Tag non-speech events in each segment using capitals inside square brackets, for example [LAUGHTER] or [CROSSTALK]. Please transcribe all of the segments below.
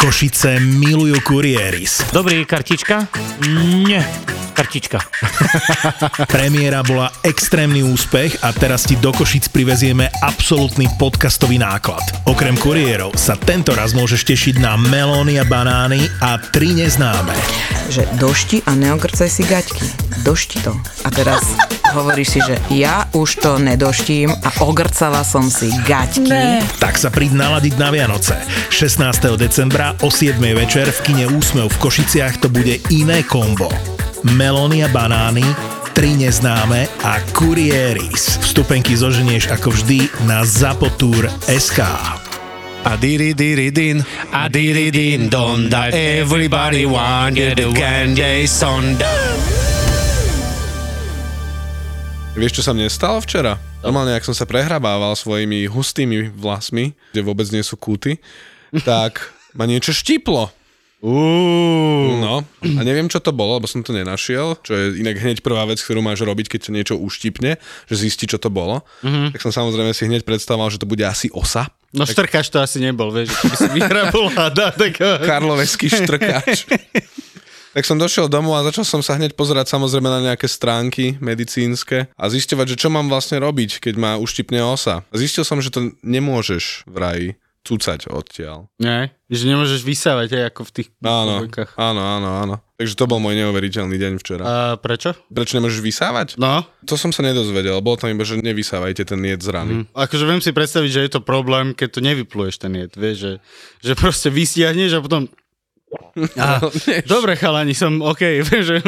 Košice milujú kurieris. Dobrý, kartička? Nie, kartička. [LAUGHS] Premiéra bola extrémny úspech a teraz ti do Košic privezieme absolútny podcastový náklad. Okrem kuriérov sa tento raz môžeš tešiť na melóny a banány a tri neznáme. Že došti a neogrcaj si gaťky. Došti to. A teraz [LAUGHS] hovoríš si, že ja už to nedoštím a ogrcala som si gaťky. Ne. Tak sa príď naladiť na Vianoce. 16. decembra o 7. večer v kine Úsmev v Košiciach to bude iné kombo. Melóny a banány, tri neznáme a kurieris. Vstupenky zoženieš ako vždy na zapotúr.sk. A diri diri din, a diri din don da. Everybody want the candy son. Vieš, čo sa mne stalo včera? Normálne, ak som sa prehrabával svojimi hustými vlasmi, kde vôbec nie sú kúty, tak [LAUGHS] ma niečo štiplo. Uú. No, a neviem, čo to bolo, lebo som to nenašiel, čo je inak hneď prvá vec, ktorú máš robiť, keď sa niečo uštipne, že zistí, čo to bolo. Mm-hmm. Tak som samozrejme si hneď predstavoval, že to bude asi osa. No tak... štrkáč to asi nebol, vieš, že by si [LAUGHS] vyhrabol hada, tak... Karloveský štrkáč. [LAUGHS] tak som došiel domov a začal som sa hneď pozerať samozrejme na nejaké stránky medicínske a zisťovať, že čo mám vlastne robiť, keď ma uštipne osa. A zistil som, že to nemôžeš v raji cúcať odtiaľ. Nie, že nemôžeš vysávať aj ako v tých áno, dvojkách. áno, áno, áno. Takže to bol môj neuveriteľný deň včera. A prečo? Prečo nemôžeš vysávať? No. To som sa nedozvedel, bolo tam iba, že nevysávajte ten jed z rany. Mm. Akože viem si predstaviť, že je to problém, keď to nevypluješ ten jed, vieš, že, že proste vystiahneš a potom Aha, [LAUGHS] dobre chalani, som OK, [LAUGHS] vieš,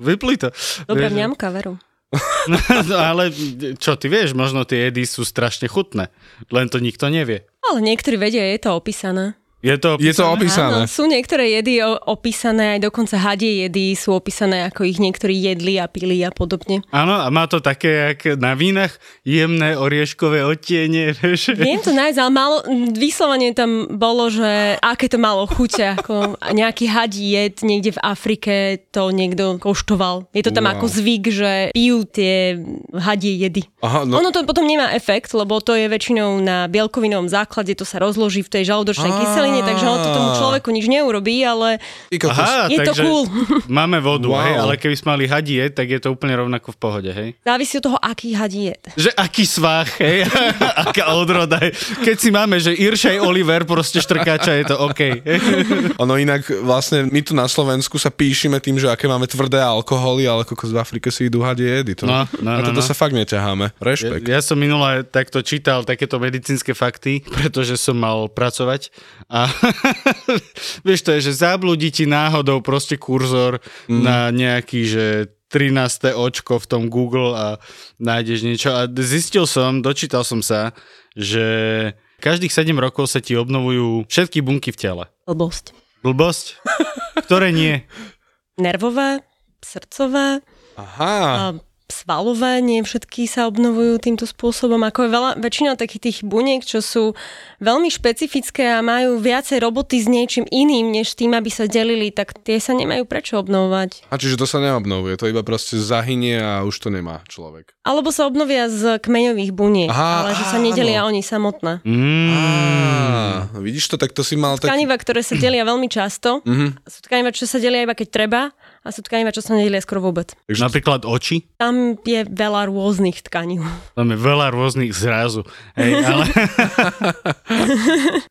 vypli to. Dobre, mňamka, veru. [LAUGHS] no, ale čo ty vieš, možno tie jedy sú strašne chutné, len to nikto nevie. Ale niektorí vedia, je to opísané. Je to opísané? Je to opísané. Áno, sú niektoré jedy opísané, aj dokonca hadie jedy sú opísané, ako ich niektorí jedli a pili a podobne. Áno, a má to také, jak na vínach, jemné orieškové odtiene. [LAUGHS] Viem to nájsť, ale malo, vyslovene tam bolo, že aké to malo chute, ako nejaký hadí jed niekde v Afrike to niekto koštoval. Je to tam wow. ako zvyk, že pijú tie hadie jedy. Aha, no. Ono to potom nemá efekt, lebo to je väčšinou na bielkovinovom základe, to sa rozloží v tej žalúdočnej kyseline kyseline, takže on to tomu človeku nič neurobí, ale Aha, je to cool. [LAUGHS] Máme vodu, wow. hej, ale keby sme mali hadie, tak je to úplne rovnako v pohode, hej? Závisí od toho, aký hadie. Že aký svách, hej? [LAUGHS] Aká odroda, hej? Keď si máme, že Iršaj Oliver proste štrkáča, je to OK. [LAUGHS] ono inak vlastne my tu na Slovensku sa píšime tým, že aké máme tvrdé alkoholy, ale ako v Afrike si idú hadie jedy. To, no, no, a toto no, no. sa fakt neťaháme. Rešpekt. Ja, ja som minule takto čítal takéto medicínske fakty, pretože som mal pracovať a [LAUGHS] vieš, to je, že zabludí ti náhodou proste kurzor mm. na nejaký, že 13. očko v tom Google a nájdeš niečo. A zistil som, dočítal som sa, že každých 7 rokov sa ti obnovujú všetky bunky v tele. Blbosť. Blbosť? [LAUGHS] Ktoré nie? Nervové, srdcové, Aha. Svalové, nie všetky sa obnovujú týmto spôsobom, ako je veľa, väčšina takých tých buniek, čo sú veľmi špecifické a majú viacej roboty s niečím iným, než tým, aby sa delili, tak tie sa nemajú prečo obnovovať. A čiže to sa neobnovuje, to iba proste zahynie a už to nemá človek. Alebo sa obnovia z kmeňových buniek, Aha, ale že sa nedelia áno. oni samotné. Mm. Á, vidíš to, tak to si mal tak... Tkaniva, ktoré sa delia veľmi často, Mhm. sú tkaniva, čo sa delia iba keď treba a sú tkaniva, čo sa nedelia skoro vôbec. Takže Napríklad oči? Tam je veľa rôznych tkaní. Tam je veľa rôznych zrazu. Hej, ale... [LAUGHS]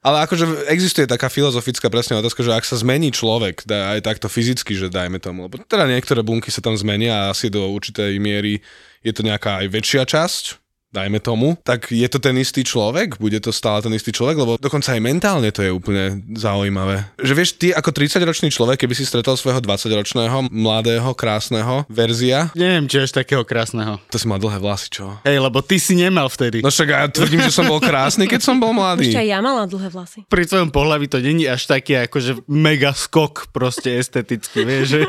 Ale akože existuje taká filozofická presne otázka, že ak sa zmení človek, aj takto fyzicky, že dajme tomu, lebo teda niektoré bunky sa tam zmenia a asi do určitej miery je to nejaká aj väčšia časť, dajme tomu, tak je to ten istý človek? Bude to stále ten istý človek? Lebo dokonca aj mentálne to je úplne zaujímavé. Že vieš, ty ako 30-ročný človek, keby si stretol svojho 20-ročného, mladého, krásneho verzia, Neviem, či až takého krásneho. to si mal dlhé vlasy, čo? Hej, lebo ty si nemal vtedy. No však ja tvrdím, že som bol krásny, keď som bol mladý. Ešte aj ja mala dlhé vlasy. Pri tvojom pohľavi to není až taký akože mega skok proste esteticky, vieš, že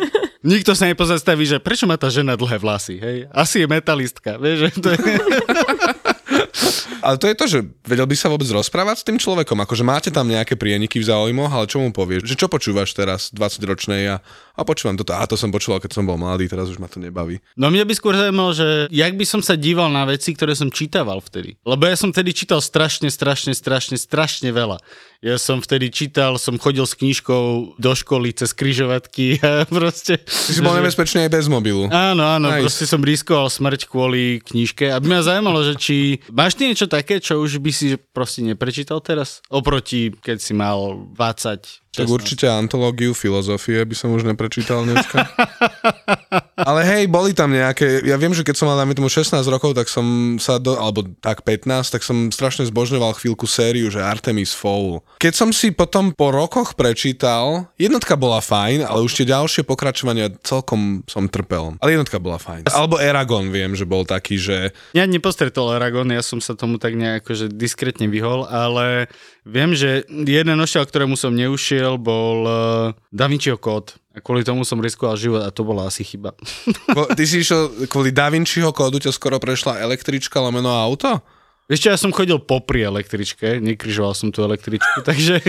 nikto sa nepozastaví, že prečo má tá žena dlhé vlasy, hej? Asi je metalistka, vieš, že to je... [LAUGHS] Ale to je to, že vedel by sa vôbec rozprávať s tým človekom, akože máte tam nejaké prieniky v záujmoch, ale čo mu povieš? Že čo počúvaš teraz, 20 ročnej a, a počúvam toto, a to som počúval, keď som bol mladý, teraz už ma to nebaví. No mňa by skôr zaujímalo, že jak by som sa díval na veci, ktoré som čítaval vtedy. Lebo ja som vtedy čítal strašne, strašne, strašne, strašne veľa. Ja som vtedy čítal, som chodil s knížkou do školy cez kryžovatky [LAUGHS] a proste... Si bol nebezpečný aj bez mobilu. Áno, áno, nice. proste som riskoval smrť kvôli knižke. A by mňa zaujímalo, že či máš ty niečo také, čo už by si proste neprečítal teraz? Oproti, keď si mal 20, Tak 16. určite antológiu filozofie by som už neprečítal dneska. [LAUGHS] Ale hej, boli tam nejaké, ja viem, že keď som mal dajme tomu 16 rokov, tak som sa do, alebo tak 15, tak som strašne zbožňoval chvíľku sériu, že Artemis Fowl. Keď som si potom po rokoch prečítal, jednotka bola fajn, ale už tie ďalšie pokračovania celkom som trpel. Ale jednotka bola fajn. Alebo Eragon viem, že bol taký, že Ja nepostretol Aragon, ja som sa tomu tak nejako že diskrétne vyhol, ale viem, že jeden ošiel, ktorému som neušiel, bol uh, Da Vinciho kód. A kvôli tomu som riskoval život a to bola asi chyba. [LAUGHS] Ty si išiel kvôli Da Vinciho kódu, ťa skoro prešla električka lomeno auto? Vieš čo, ja som chodil popri električke, nekrižoval som tú električku, [LAUGHS] takže...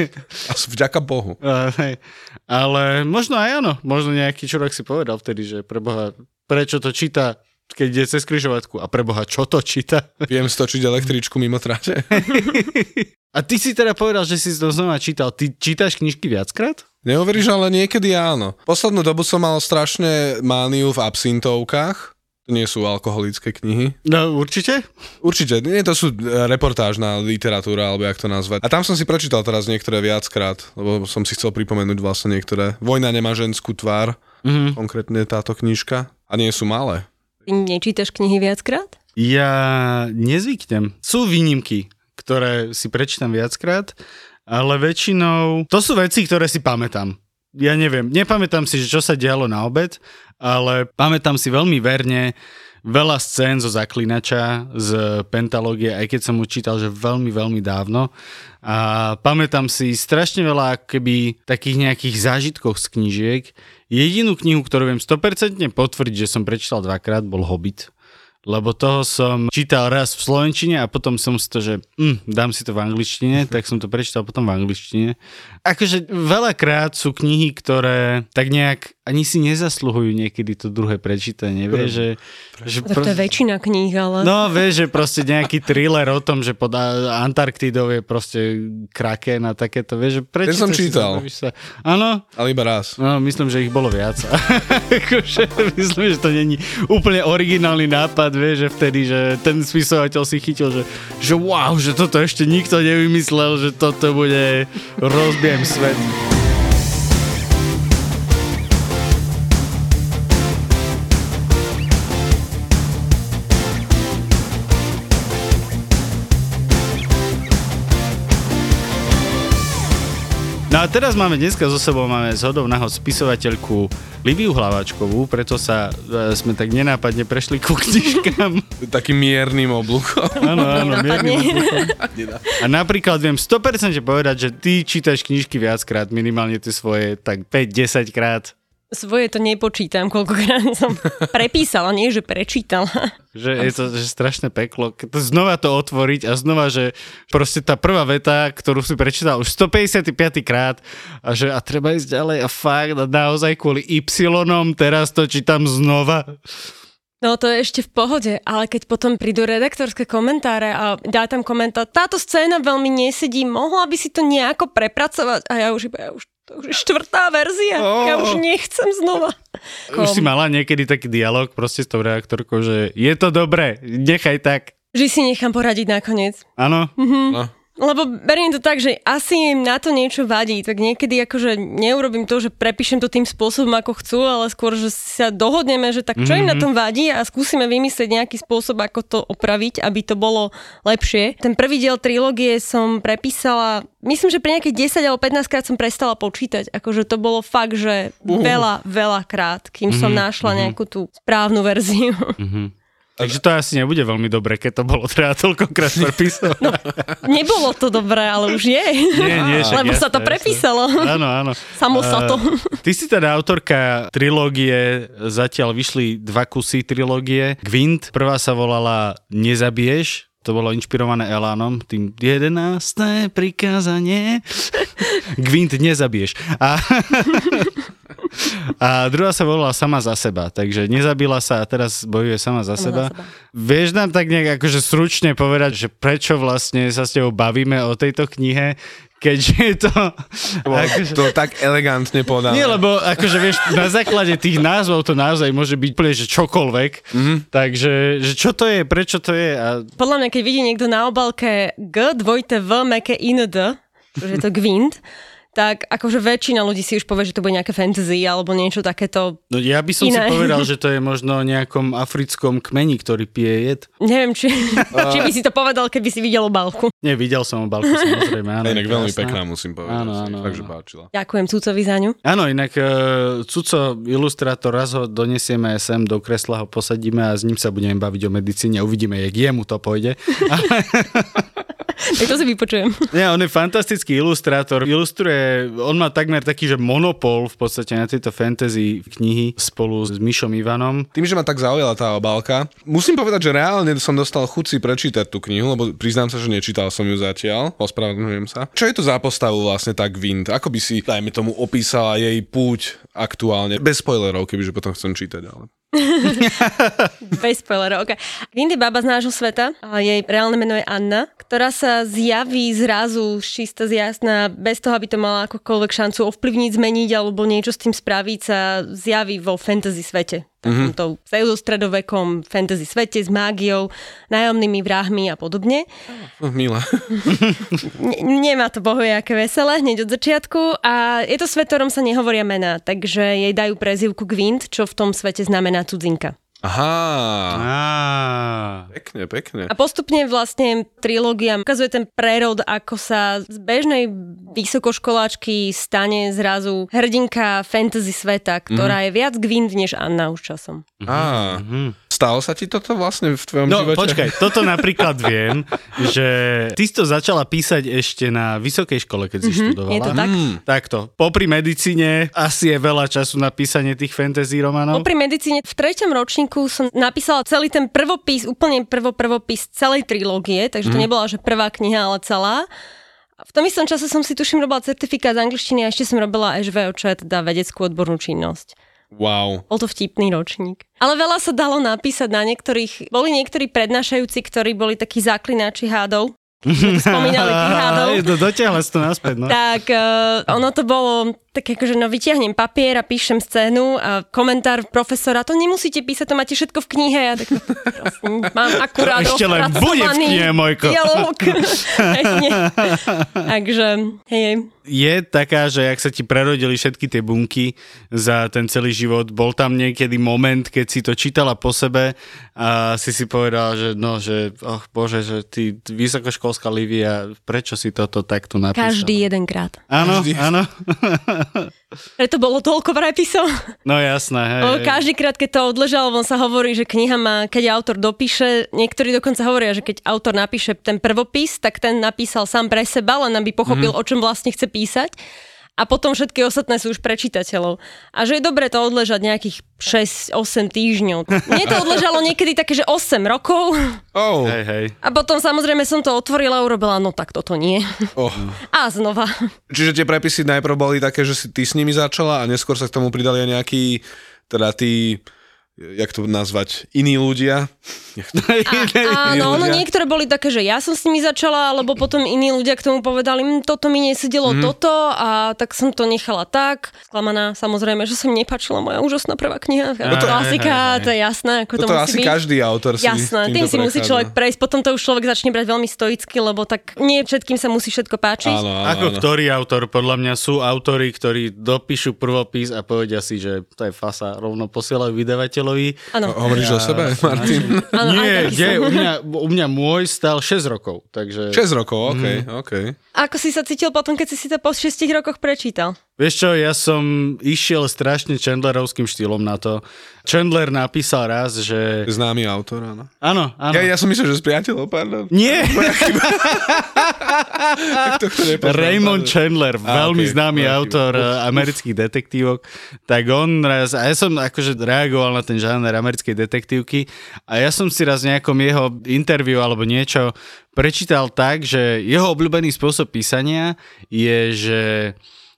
A vďaka Bohu. Hej. Ale možno aj áno, možno nejaký čurok si povedal vtedy, že preboha, prečo to číta, keď ide cez križovatku a preboha, čo to číta? Viem stočiť električku mimo tráte. [LAUGHS] A ty si teda povedal, že si to znova čítal. Ty čítaš knižky viackrát? Neuveríš, ale niekedy áno. Poslednú dobu som mal strašne mániu v absintovkách. To nie sú alkoholické knihy. No určite. Určite, nie, to sú e, reportážna literatúra, alebo jak to nazvať. A tam som si prečítal teraz niektoré viackrát, lebo som si chcel pripomenúť vlastne niektoré. Vojna nemá ženskú tvár, Mhm. konkrétne táto knižka. A nie sú malé. Ty nečítaš knihy viackrát? Ja nezvyknem. Sú výnimky, ktoré si prečítam viackrát, ale väčšinou... To sú veci, ktoré si pamätám. Ja neviem, nepamätám si, že čo sa dialo na obed, ale pamätám si veľmi verne veľa scén zo Zaklinača, z Pentalógie, aj keď som čítal, že veľmi, veľmi dávno. A pamätám si strašne veľa keby takých nejakých zážitkov z knížiek. Jedinú knihu, ktorú viem 100% potvrdiť, že som prečítal dvakrát, bol Hobbit lebo toho som čítal raz v slovenčine a potom som si to, že mm, dám si to v angličtine, tak som to prečítal potom v angličtine. Akože veľakrát sú knihy, ktoré tak nejak ani si nezasluhujú niekedy to druhé prečítanie, vieš, že, že Tak to je väčšina kníh, ale... No, vieš, že proste nejaký thriller o tom, že pod Antarktidou je proste kraken a takéto, vieš, že prečítaš som si to, čítal. Sa. Áno, Ale iba raz. No, myslím, že ich bolo viac. [LAUGHS] akože, myslím, že to není úplne originálny nápad, vieš, že vtedy, že ten spisovateľ si chytil, že, že wow, že toto ešte nikto nevymyslel, že toto bude rozbijem svet. No a teraz máme dneska so sebou máme zhodou nahod spisovateľku Liviu Hlavačkovú, preto sa e, sme tak nenápadne prešli ku knižkám. [LAUGHS] Takým miernym oblúkom. Áno, áno, miernym oddychom. A napríklad viem 100% povedať, že ty čítaš knižky viackrát, minimálne tie svoje tak 5-10 krát. Svoje to nepočítam, koľkokrát [LAUGHS] som prepísala, nie že prečítala. Že je to že strašné peklo. Znova to otvoriť a znova, že proste tá prvá veta, ktorú si prečítal už 155 krát a že a treba ísť ďalej a fakt a naozaj kvôli Y teraz to čítam znova. No to je ešte v pohode, ale keď potom prídu redaktorské komentáre a dá tam komentár, táto scéna veľmi nesedí, mohla by si to nejako prepracovať a ja už iba, ja už, to už je štvrtá verzia, Oh. ja už nechcem znova. Už si mala niekedy taký dialog proste s tou redaktorkou, že je to dobré, nechaj tak. Že si nechám poradiť nakoniec. Áno, No. Lebo beriem to tak, že asi im na to niečo vadí, tak niekedy akože neurobím to, že prepíšem to tým spôsobom, ako chcú, ale skôr, že sa dohodneme, že tak čo im na tom vadí a skúsime vymyslieť nejaký spôsob, ako to opraviť, aby to bolo lepšie. Ten prvý diel trilógie som prepísala, myslím, že pri nejakých 10 alebo 15 krát som prestala počítať. Akože to bolo fakt, že veľa, veľa krát, kým som našla nejakú tú správnu verziu. Takže to asi nebude veľmi dobre, keď to bolo treba toľkokrát [LAUGHS] prepísať. No, Nebolo to dobré, ale už je. nie, nie, však Lebo sa jasné, to jasné. prepísalo. Áno, áno. Samo sa to. Eh, Ty si teda autorka trilógie, zatiaľ vyšli dva kusy trilógie. Gwent, prvá sa volala Nezabiješ, to bolo inšpirované Elánom, tým 11. prikázanie. [LAUGHS] Gwint nezabiješ. A, [LAUGHS] a druhá sa volala sama za seba, takže nezabila sa a teraz bojuje sama za seba. za seba. Vieš nám tak nejak akože stručne povedať, že prečo vlastne sa s tebou bavíme o tejto knihe, keďže je to... akože, To tak elegantne podané. nie, lebo akože vieš, na základe tých názvov to naozaj môže byť úplne, že čokoľvek. Mm-hmm. Takže, že čo to je, prečo to je a Podľa mňa, keď vidí niekto na obálke G, dvojte V, meké IND, že je to Gwind, tak akože väčšina ľudí si už povie, že to bude nejaké fantasy alebo niečo takéto. No ja by som si Iné. povedal, že to je [LAUGHS] možno o nejakom africkom kmeni, ktorý pije jed. Neviem, či, či by si to povedal, keby si videl obálku. Nie, videl som obalku samozrejme. Áno, Inak veľmi krásna. pekná, musím povedať. Áno, Áno, Takže páčila. Ďakujem Cucovi za ňu. Áno, inak uh, Cuco, ilustrátor, raz ho donesieme sem do kresla, ho posadíme a s ním sa budeme baviť o medicíne. Uvidíme, jak jemu to pôjde. [LAUGHS] Tak to si vypočujem. Nie, on je fantastický ilustrátor. Ilustruje, on má takmer taký, že monopol v podstate na tieto fantasy knihy spolu s Mišom Ivanom. Tým, že ma tak zaujala tá obálka, musím povedať, že reálne som dostal chuť si prečítať tú knihu, lebo priznám sa, že nečítal som ju zatiaľ, ospravedlňujem sa. Čo je to za postavu vlastne tak Wind? Ako by si, dajme tomu, opísala jej púť aktuálne? Bez spoilerov, kebyže potom chcem čítať, ale... [LAUGHS] Bez spoilerov, ok. Windy baba z nášho sveta, jej reálne meno je Anna, ktorá sa zjaví zrazu čista z jasná, bez toho, aby to mala akokoľvek šancu ovplyvniť, zmeniť alebo niečo s tým spraviť, sa zjaví vo fantasy svete. Takomto mm-hmm. pseudostredovekom fantasy svete s mágiou, nájomnými vrahmi a podobne. Oh, milá. [LAUGHS] Ne- nemá to bohujaké veselé hneď od začiatku a je to svet, ktorom sa nehovoria mená, takže jej dajú prezivku Gwent, čo v tom svete znamená cudzinka. Aha, Á, pekne, pekne. A postupne vlastne trilógia ukazuje ten prerod, ako sa z bežnej vysokoškoláčky stane zrazu hrdinka fantasy sveta, ktorá je viac Gwind než Anna už časom. Á, stalo sa ti toto vlastne v tvojom No živote? počkaj, toto napríklad viem, že ty si to začala písať ešte na vysokej škole, keď si mm-hmm, študovala. je to tak. Mm. Takto, popri medicíne asi je veľa času na písanie tých fantasy románov. Popri medicíne v treťom ročníku som napísala celý ten prvopis, úplne prvo prvopis celej trilógie, takže to nebola, že prvá kniha, ale celá. V tom istom čase som si tuším robila certifikát z angličtiny a ešte som robila HVOČ, teda vedeckú odbornú činnosť. Wow. Bol to vtipný ročník. Ale veľa sa dalo napísať na niektorých... Boli niektorí prednášajúci, ktorí boli takí záklinači hádov. [LAUGHS] Spomínali tých hádov. Dotiahla si to naspäť, no. Tak uh, ono to bolo tak akože no vyťahnem papier a píšem scénu a komentár profesora, to nemusíte písať, to máte všetko v knihe. Ja tak, prosím, mám akurát Ešte len bude v knihe, Mojko. Takže, hej, hej. je taká, že ak sa ti prerodili všetky tie bunky za ten celý život, bol tam niekedy moment, keď si to čítala po sebe a si si povedala, že no, že oh bože, že ty vysokoškolská Livia, prečo si toto takto napísala? Každý jedenkrát. Áno, Každý. áno. [LAUGHS] Preto bolo toľko prepisov. No jasné, hej. Lebo každý krát, keď to odležalo, on sa hovorí, že kniha má, keď autor dopíše, niektorí dokonca hovoria, že keď autor napíše ten prvopis, tak ten napísal sám pre seba, len aby pochopil, mm-hmm. o čom vlastne chce písať. A potom všetky ostatné sú už pre čitateľov. A že je dobre to odležať nejakých 6-8 týždňov. Mne to odležalo niekedy také, že 8 rokov. Oh, Hej, hej. A potom samozrejme som to otvorila a urobila, no tak toto nie. oh. A znova. Čiže tie prepisy najprv boli také, že si ty s nimi začala a neskôr sa k tomu pridali aj nejakí, teda tí, jak to nazvať, iní ľudia. Áno, [LAUGHS] ono ľudia. niektoré boli také, že ja som s nimi začala, alebo potom iní ľudia k tomu povedali, "Mm, toto mi nesedelo, mm. toto a tak som to nechala tak. Sklamaná, samozrejme, že sa mi nepáčila moja úžasná prvá kniha. Aj, Klasika, aj, aj, to je jasné, ako to, Toto musí asi byť. každý autor si Jasné, tým si musí človek prejsť, potom to už človek začne brať veľmi stoicky, lebo tak nie všetkým sa musí všetko páčiť. Áno, áno, Ako áno. ktorý autor? Podľa mňa sú autory, ktorí dopíšu prvopis a povedia si, že to je fasa, rovno posielajú vydavateľovi. Áno. Hovoríš o sebe, Martin? Aj Nie, som. u mňa, u mňa môj stal 6 rokov, takže... 6 rokov, OK, Mhm. OK. Ako si sa cítil potom, keď si si to po 6 rokoch prečítal? Vieš čo, ja som išiel strašne Chandlerovským štýlom na to. Chandler napísal raz, že... Známy autor, áno. Áno, áno. Ja, ja som myslel, že s priateľom, pardon. Nie, [LAUGHS] To, Raymond. Chandler, Á, veľmi ok, známy autor eh, amerických detektívok, tak on raz, a ja som akože reagoval na ten žáner americkej detektívky a ja som si raz v nejakom jeho interviu alebo niečo prečítal tak, že jeho obľúbený spôsob písania je, že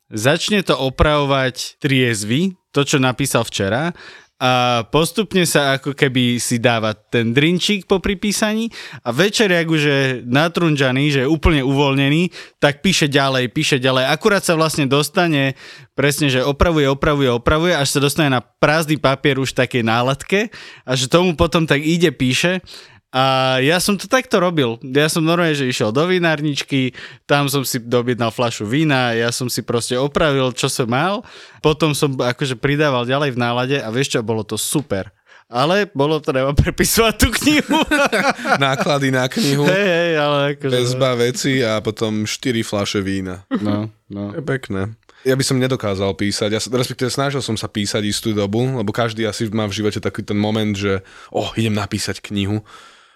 začne to opravovať triezvy, to, čo napísal včera, a postupne sa ako keby si dáva ten drinčík po pripísaní a večer, jak už je natrunžaný, že je úplne uvoľnený, tak píše ďalej, píše ďalej. Akurát sa vlastne dostane presne, že opravuje, opravuje, opravuje, až sa dostane na prázdny papier už v takej náladke a že tomu potom tak ide, píše a ja som to takto robil. Ja som normálne, že išiel do vinárničky, tam som si dobjednal flašu vína, ja som si proste opravil, čo som mal, potom som akože pridával ďalej v nálade a vieš čo, bolo to super. Ale bolo treba [LAUGHS] prepisovať tú knihu. [LAUGHS] Náklady na knihu, hej, hej, ale akože... väzba veci a potom 4 flaše vína. No, no. Je pekné. Ja by som nedokázal písať, ja, respektíve snažil som sa písať istú dobu, lebo každý asi má v živote taký ten moment, že oh, idem napísať knihu.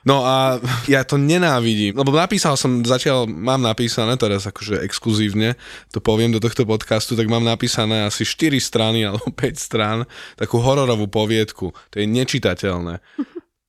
No a ja to nenávidím, lebo napísal som, zatiaľ mám napísané, teraz akože exkluzívne, to poviem do tohto podcastu, tak mám napísané asi 4 strany alebo 5 strán, takú hororovú poviedku. To je nečitateľné.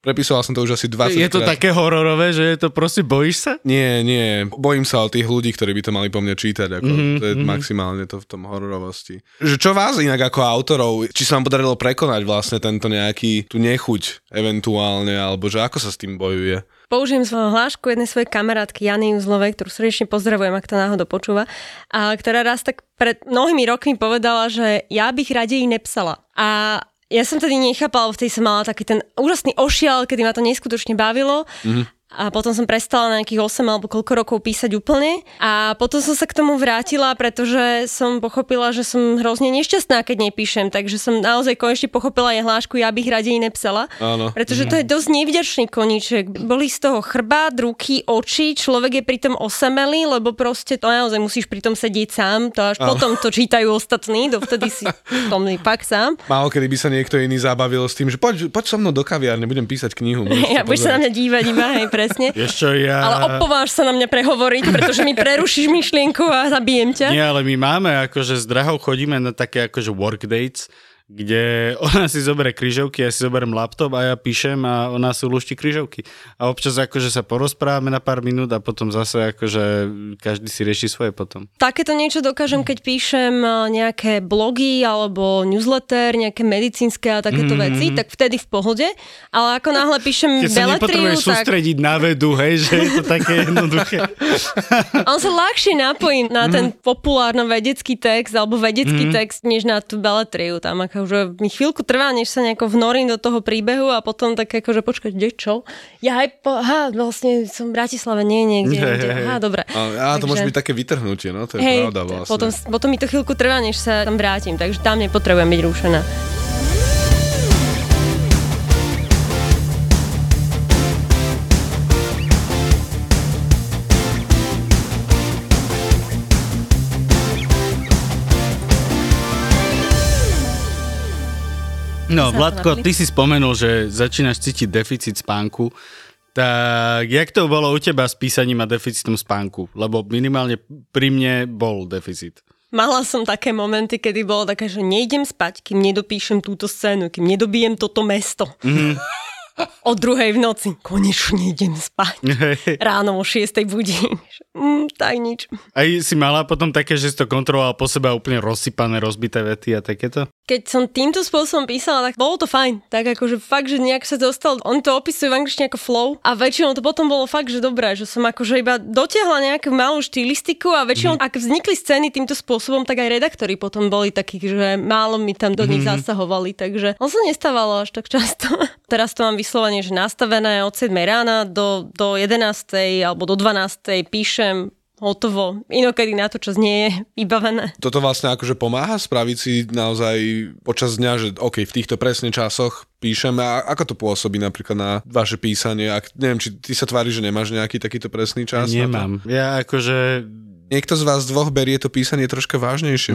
Prepisoval som to už asi 20 Je to krát. také hororové, že je to proste bojíš sa? Nie, nie. Bojím sa o tých ľudí, ktorí by to mali po mne čítať. Ako, Mhm, mm-hmm, to je mm-hmm. maximálne to v tom hororovosti. Že čo vás inak ako autorov, či sa vám podarilo prekonať vlastne tento nejaký, tú nechuť eventuálne, alebo že ako sa s tým bojuje? Použijem svoju hlášku jednej svojej kamarátky Jany Uzlovej, ktorú srdečne pozdravujem, ak to náhodou počúva, a ktorá raz tak pred mnohými rokmi povedala, že ja bych radej nepsala. A ja som tedy nechápala, v tej som mala taký ten úžasný ošial, kedy ma to neskutočne bavilo. Mm-hmm. A potom som prestala na nejakých 8 alebo koľko rokov písať úplne. A potom som sa k tomu vrátila, pretože som pochopila, že som hrozne nešťastná, keď nepíšem. Takže som naozaj konečne pochopila aj hlášku, ja bych radej nepsala. Áno. Pretože to je dosť nevďačný koníček. Boli z toho chrbát, ruky, oči, človek je pritom osamelý, lebo proste to naozaj musíš pritom sedieť sám, to až potom to čítajú ostatní, dovtedy si tom fakt sám. Málo kedy by sa niekto iný zabavil s tým, že poď, poď so mnou do kaviárne, budem písať knihu. [LAUGHS] Ja budeš sa na mňa dívať iba, hej, [LAUGHS] presne. Čo, ja... Ale opováš sa na mňa prehovoriť, pretože mi prerušíš myšlienku a zabijem ťa. Nie, ale my máme akože s Drahou chodíme na také akože work dates, kde ona si zoberie kryžovky, ja si zoberiem laptop a ja píšem a ona si lušti kryžovky. A občas akože sa porozprávame na pár minút a potom zase akože každý si rieši svoje potom. Takéto niečo dokážem, keď píšem eh, nejaké blogy alebo newsletter, nejaké medicínske a takéto mm-hmm. veci, tak vtedy v pohode. Ale ako náhle píšem Keď beletriu, tak sústrediť na vedu, hej, že je to také [LAUGHS] jednoduché. on sa ľahšie napojí na ten populárno-vedecký text alebo vedecký text, než na tú beletriu. Tam akože mi chvíľku trvá, než sa nejako vnorím do toho príbehu a potom tak akože počkať, kde čo? Ja aj po, aha, vlastne som v Bratislave, nie niekde, [LAUGHS] niekde. hej. Aha, dobre. A, a to Takže- môže byť také vytrhnutie, no to je Hej, pravda vlastne. potom, potom mi to chvíľku trvá, než sa tam vrátim, takže tam nepotrebujem byť rušená. No, Vladko, ty si spomenul, že začínaš cítiť deficit spánku. Tak jak to bolo u teba s písaním a deficitom spánku? Lebo minimálne pri mne bol deficit. Mala som také momenty, kedy bolo také, že nejdem spať, kým nedopíšem túto scénu, kým nedobijem toto mesto. Mhm. [LAUGHS] O druhej v noci. Konečne idem spať. Ráno o šiestej budím. Mm, tak nič. Aj si mala potom také, že si to kontroloval po sebe a úplne rozsypané, rozbité vety a takéto? Keď som týmto spôsobom písala, tak bolo to fajn. Tak akože fakt, že nejak sa dostal, on to opisuje v angličtine ako flow a väčšinou to potom bolo fakt, že dobré, že som akože iba dotiahla nejakú malú štilistiku a väčšinou, mm. ak vznikli scény týmto spôsobom, tak aj redaktori potom boli takí, že málo mi tam do nich mm. zasahovali, takže on sa nestávalo až tak často. [LAUGHS] Teraz to mám vyslovene, že nastavené od 7 rána do, do 11. alebo do 12. píšem hotovo. Inokedy na to čas nie je [LAUGHS] vybavené. Toto vlastne akože pomáha spraviť si naozaj počas dňa, že OK, v týchto presne časoch píšeme a ako to pôsobí napríklad na vaše písanie? Ak, neviem, či ty sa tváriš, že nemáš nejaký takýto presný čas? na to? Nemám. Ja akože... Niekto z vás dvoch berie to písanie troška vážnejšie.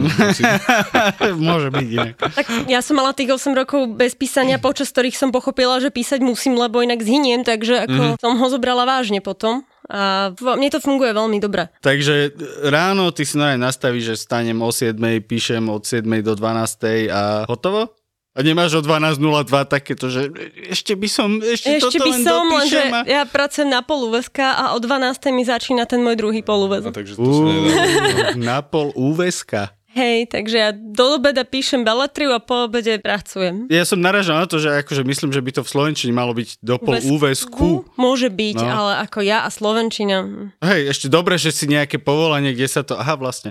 [LAUGHS] Môže byť inak. Tak ja som mala tých 8 rokov bez písania, počas ktorých som pochopila, že písať musím, lebo inak zhyniem, takže ako mm-hmm. som ho zobrala vážne potom. A mne to funguje veľmi dobre. Takže ráno ty si nastavíš, že stanem o 7, píšem od 7 do 12 a hotovo? A nemáš o 12.02 takéto, že ešte by som, ešte, Ešte toto by len som, lenže dopíšem a... ja pracujem na polúveska a o 12. mi začína ten môj druhý No, polúvezok. takže to nedá. na pol úveska. Hej, takže ja do obeda píšem beletriu a po obede pracujem. Ja som naražal na to, že akože myslím, že by to v Slovenčine malo byť do pol úvesku. Môže byť, No. ale ako ja a Slovenčina. hm. Hej, ešte dobre, že si nejaké povolanie, kde sa to... Aha, vlastne.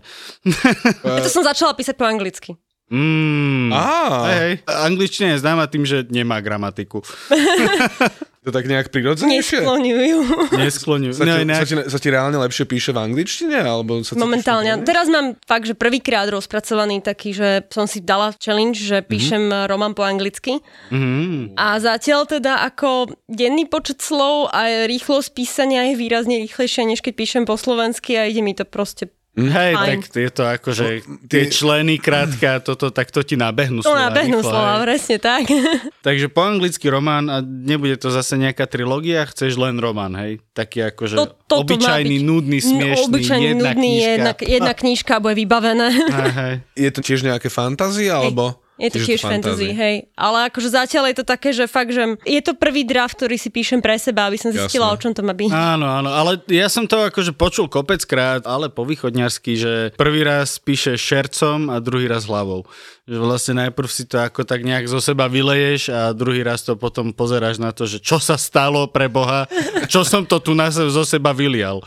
Ja to som začala písať po anglicky. Mm. Hej, hej. Angličtina je známa tým, že nemá gramatiku. [LAUGHS] to tak nejak prirodzenejšie? Neskloňujú. Neskloňujú. Sa ti, No, sa, inak, ti, sa ti reálne lepšie píše v angličtine? Alebo sa Momentálne. Teraz mám fakt, že prvýkrát rozpracovaný taký, že som si dala challenge, že píšem mm-hmm. román po anglicky. mm, A zatiaľ teda ako denný počet slov a rýchlosť písania je výrazne rýchlejšia, než keď píšem po slovensky a ide mi to proste hej, Fajn. tak je to ako, že tie členy krátke a toto, tak to ti nabehnú to slova nabehnú rýchlo, slova, hej. presne tak. [LAUGHS] Takže po anglicky román a nebude to zase nejaká trilógia, chceš len román, hej? Taký akože To- má obyčajný, byť. nudný, smiešný, Obyčajný, jedna nudný, knižka. jedna, jedna knižka bude vybavené. Hej, [LAUGHS] hej. Je to tiež nejaké fantázie, alebo... Je to tiež fantasy, hej. Ale akože zatiaľ je to také, že fakt, že je to prvý draft, ktorý si píšem pre seba, aby som zistila, Jasné. o čom to má byť. Áno, áno, ale ja som to akože počul kopeckrát, ale po východňarsky, že prvý raz píše šercom a druhý raz hlavou. Že vlastne najprv si to ako tak nejak zo seba vyleješ a druhý raz to potom pozeráš na to, že čo sa stalo pre Boha, čo som to tu na se- zo seba vylial.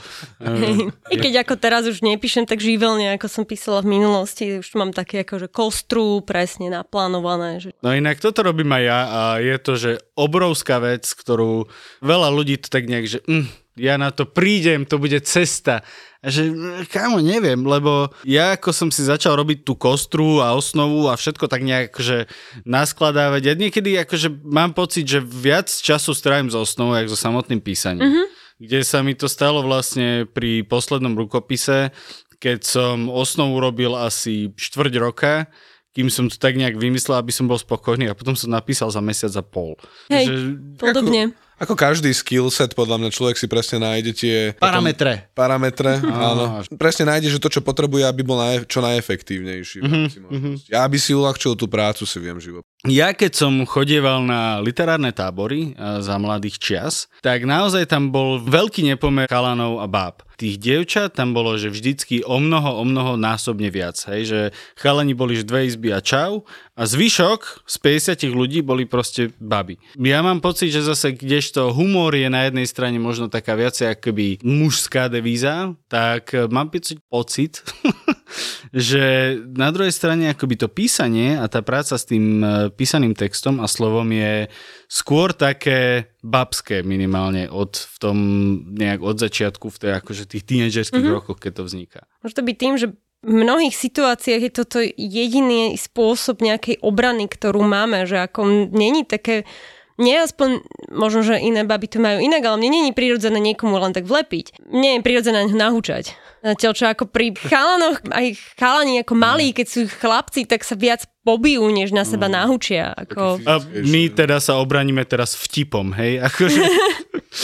I keď ako teraz už nepíšem tak živelne, ako som písala v minulosti, už mám také akože kostru presne naplánované. Že... No inak toto robím aj ja a je to, že obrovská vec, ktorú veľa ľudí to tak nejak, že mm, ja na to prídem, to bude cesta. A že kámo, neviem, lebo ja ako som si začal robiť tú kostru a osnovu a všetko tak nejak že naskladávať. Ja niekedy akože mám pocit, že viac času strávim s osnovou, jak so samotným písaním. Mm-hmm. Kde sa mi to stalo vlastne pri poslednom rukopise, keď som osnovu robil asi štvrť roka, kým som to tak nejak vymyslel, aby som bol spokojný a potom som napísal za mesiac a pol. Hej, Že, podobne. Ako každý skill set, podľa mňa človek si presne nájde tie... Parametre. Parametre, áno. Presne nájde, že to, čo potrebuje, aby bol naj, čo najefektívnejší. rámci možností. Aby si uľahčil tú prácu, si viem život. Ja keď som chodieval na literárne tábory a za mladých čias, tak naozaj tam bol veľký nepomer chalanov a báb. Tých dievčat tam bolo, že vždycky o mnoho, o mnoho násobne viac. Hej? Že chalani boli že dve izby a čau a zvyšok z 50 ľudí boli proste baby. Ja mám pocit, že zase kdežto humor je na jednej strane možno taká viacej akoby mužská devíza, tak e, mám pocit [LAUGHS] že na druhej strane akoby to písanie a tá práca s tým e, písaným textom a slovom je skôr také babské minimálne od v tom nejak od začiatku v tej akože tých tínedžerských mm-hmm. rokoch, keď to vzniká. Môže to byť tým, že v mnohých situáciách je toto jediný spôsob nejakej obrany, ktorú máme, že ako není také nie aspoň, možno, že iné baby to majú inak, ale mne není prirodzené niekomu len tak vlepiť. Mne je prirodzené nahúčať. Zatiaľ, čo ako pri chalanoch, aj chalani ako malí, keď sú chlapci, tak sa viac pobijú, než na seba nahúčia. Ako... A my teda sa obraníme teraz vtipom, hej? Akože,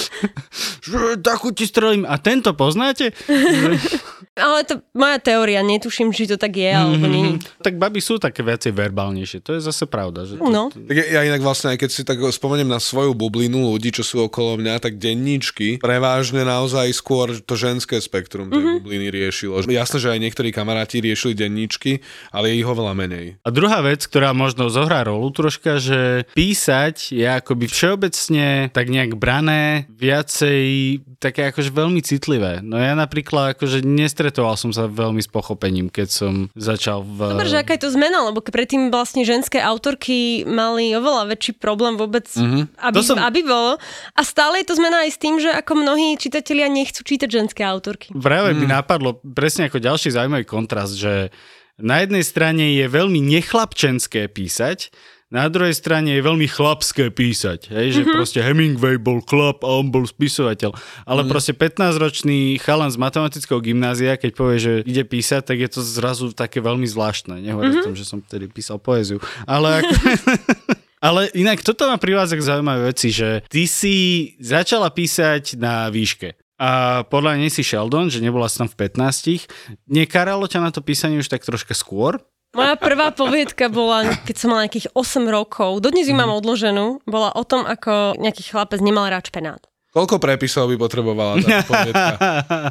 [LAUGHS] že takú ti strelím. A tento poznáte? [LAUGHS] Ale to moja teória, netuším, či to tak je, alebo nie. Tak baby sú také viacej verbálnejšie. To je zase pravda. Že to, No. Tak ja, ja inak vlastne, aj keď si tak spomeniem na svoju bublinu ľudí, čo sú okolo mňa, tak denníčky prevážne naozaj skôr to ženské spektrum tej mm-hmm. bubliny riešilo. Jasné, že aj niektorí kamaráti riešili denníčky, ale je ich oveľa menej. A druhá vec, ktorá možno zohrá rolu troška, že písať je akoby všeobecne tak nejak brané viacej také akože veľmi citlivé. No ja napríklad akože nestretoval som sa veľmi s pochopením, keď som začal v... Dobre, že aká je to zmena, lebo predtým vlastne ženské autorky mali oveľa väčší problém vôbec, mm-hmm. aby, To som- aby bolo. A stále je to zmena aj s tým, že ako mnohí čitatelia nechcú čítať ženské autorky. Práve by napadlo presne ako ďalší zaujímavý kontrast, že na jednej strane je veľmi nechlapčenské písať, Na druhej strane je veľmi chlapské písať, hej, že mm-hmm. proste Hemingway bol chlap a on bol spisovateľ. Ale mm. proste 15-ročný chalan z matematického gymnázia, keď povie, že ide písať, tak je to zrazu také veľmi zvláštne. Nehovorím mm-hmm. tom, že som vtedy písal poéziu. Ale ako... [LAUGHS] Ale inak toto ma privádza k zaujímavé veci, že ty si začala písať na výške. A podľa nej si Sheldon, že nebola si tam v 15. Nekaralo ťa na to písanie už tak troška skôr? Moja prvá poviedka bola, keď som mala nejakých 8 rokov, dodnes ju mám Mhm. odloženú, bola o tom, ako nejaký chlapec nemal rád špenát. Koľko prepisov by potrebovala tá [LAUGHS] poviedka?